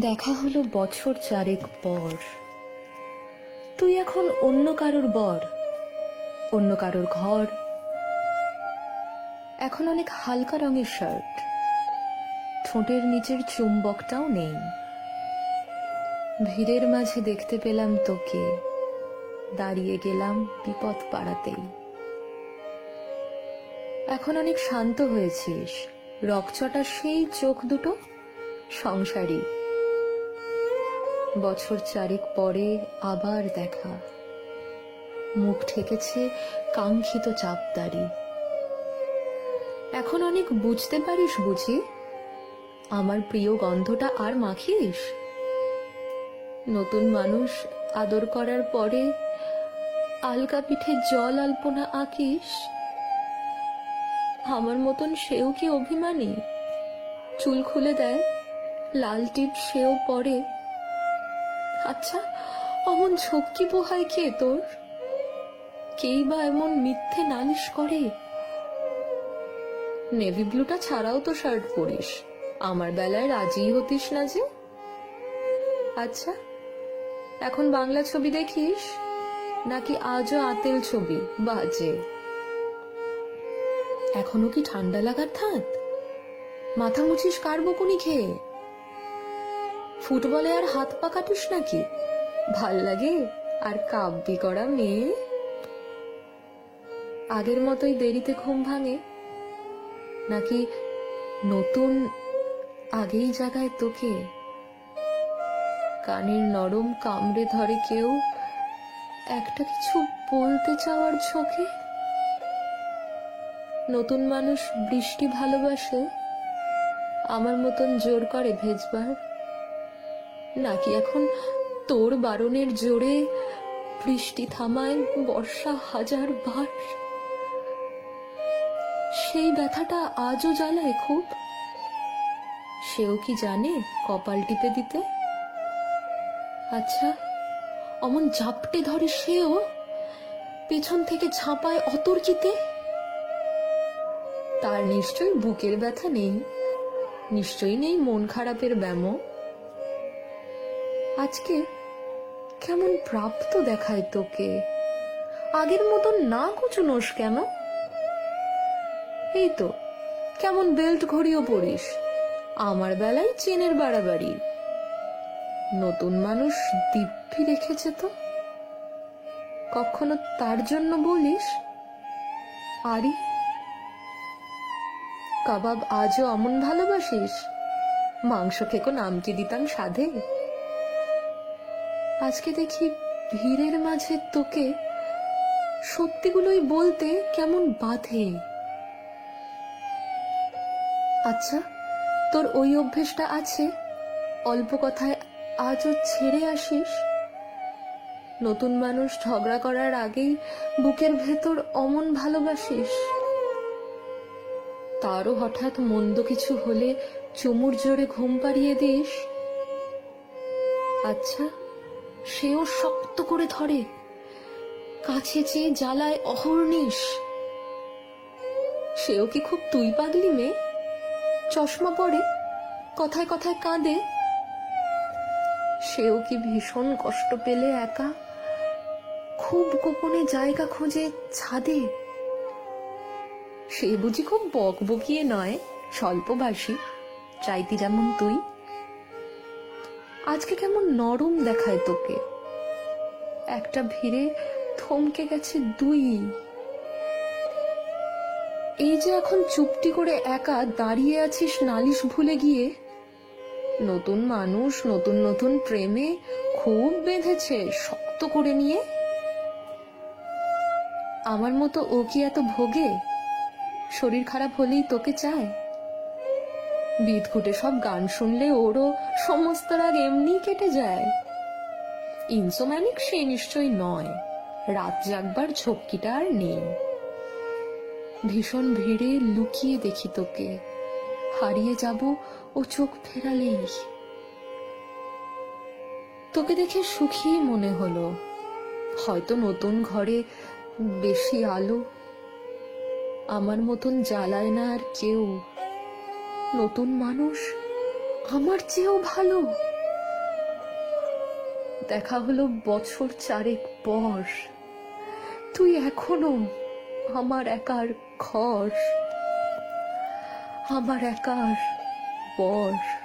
দেখা হলো বছর চারেক পর। তুই এখন অন্য কারোর বর, অন্য কারোর ঘর। এখন অনেক হালকা রঙের শার্ট। ঠোঁটের নিচের চুম্বকটাও নেই। ভিড়ের মাঝে দেখতে পেলাম তোকে। দাঁড়িয়ে গেলাম বিপদ পাড়াতেই। এখন অনেক শান্ত হয়েছিস। রকচটা সেই চোখ দুটো সংসারী। বছর চারেক পরে আবার দেখা। মুখ ঠেকেছে কাঙ্ক্ষিত চাপদারি। এখন অনেক বুঝতে পারিস বুঝি? আমার প্রিয় গন্ধটা আর মাখিস? নতুন মানুষ আদর করার পরে আলকা পিঠে জল আলপনা আঁকিস? আমার মতন সেও কি অভিমানী? চুল খুলে দেয়, লাল টিপ সেও পরে আচ্ছা অমন ঝক্কি পোহায় কে তোর? কেই বা এমন মিথ্যে নালিশ করে? নেভি ব্লুটা ছাড়াও তো শার্ট পরিস। আমার বেলায় রাজি হতিস না যে? আচ্ছা এখন বাংলা ছবি দেখিস? নাকি আজও আতেল ছবি? বাজে। এখনও কি ঠান্ডা লাগার থাত মাথা মুছিস কার বকুনি খেয়ে? ফুটবলে আর হাত পা কাটিস নাকি? ভালো লাগে? আর কাব্যি করা মেয়ে? আগের মতোই দেরিতে ঘুম ভাঙে? নাকি নতুন আগেই জাগায় তোকে? কানের নরম কামড়ে ধরে কেউ একটা কিছু বলতে চাওয়ার ঝোঁকে? নতুন মানুষ বৃষ্টি ভালোবাসে? আমার মতন জোর করে ভেজবার নাকি এখন তোর বারণের জোরে বৃষ্টি থামায় বর্ষা হাজার বার? সেই ব্যথাটা আজও জ্বালায় খুব। সেও কি জানে কপাল টিপে দিতে? আচ্ছা অমন ঝাপটে ধরে সেও পেছন থেকে ঝাঁপায় অতর্কিতে? তার নিশ্চয়ই বুকের ব্যথা নেই। নিশ্চয়ই নেই মন খারাপের ব্যামো। আজকে কেমন প্রাপ্ত দেখায় তোকে? আগের মতন না কুচুনোস কেন? এই তো, কেমন বেল্ট ঘড়িও পরিস, আমার বেলায় চেনের বাড়াবাড়ি। নতুন মানুষ দিব্যি রেখেছে তো। কখনো তার জন্য বলিস? আরি, কাবাব আজও অমন ভালোবাসিস? মাংস খেকো নাম কি দিতাম সাধে। আজকে দেখি ভিড়ের মাঝে তোকে সত্যিগুলোই বলতে কেমন বাধে। আচ্ছা তোর ওই অভ্যেসটা আছে? অল্প কথায় আজও ছেড়ে আসিস? নতুন মানুষ ঝগড়া করার আগেই বুকের ভেতর অমন ভালোবাসিস। তারও হঠাৎ মন্দ কিছু হলে চুমুর জোরে ঘুম পাড়িয়ে দিস। আচ্ছা সেও শক্ত করে ধরে। কাছে চেয়ে জ্বালায় অহর্নিশ। সেও কি খুব তুই পাগলি মেয়ে? চশমা পরে, কথায় কথায় কাঁদে। সেও কি ভীষণ কষ্ট পেলে একা? খুব গোপনে জায়গা খোঁজে ছাদে। সে বুঝি খুব বক বকিয়ে নয় স্বল্পভাষী চাইতি যেমন তুই। আজকে কেমন নরম দেখায় তোকে। একটা ভিড়ে থমকে গেছে দুই। এই যে এখন চুপটি করে একা দাঁড়িয়ে আছিস নালিশ ভুলে গিয়ে, নতুন মানুষ, নতুন নতুন প্রেমে খুব বেঁধেছে শক্ত করে নিয়ে। আমার মতো ও কি এত ভোগে? শরীর খারাপ হলেই তোকে চায়? বিদঘুটে সব গান শুনলে ওরও সমস্ত রাগ এমনি কেটে যায়। ইনসোম্যানিক সে নিশ্চয়ই নয়, রাত জাগবার ঝক্কিটা আর নেই। ভীষণ ভিড়ে লুকিয়ে দেখি তোকে, হারিয়ে যাব ও চোখ ফেরালেই। তোকে দেখে সুখী মনে হলো, হয়তো নতুন ঘরে বেশি আলো, আমার মতন জ্বালায় না আর কেউ। নতুন মানুষ? আমার চেয়েও ভালো। দেখা হলো বছর চারেক পর। তুই এখনও আমার একার ঘর আমার একার পর।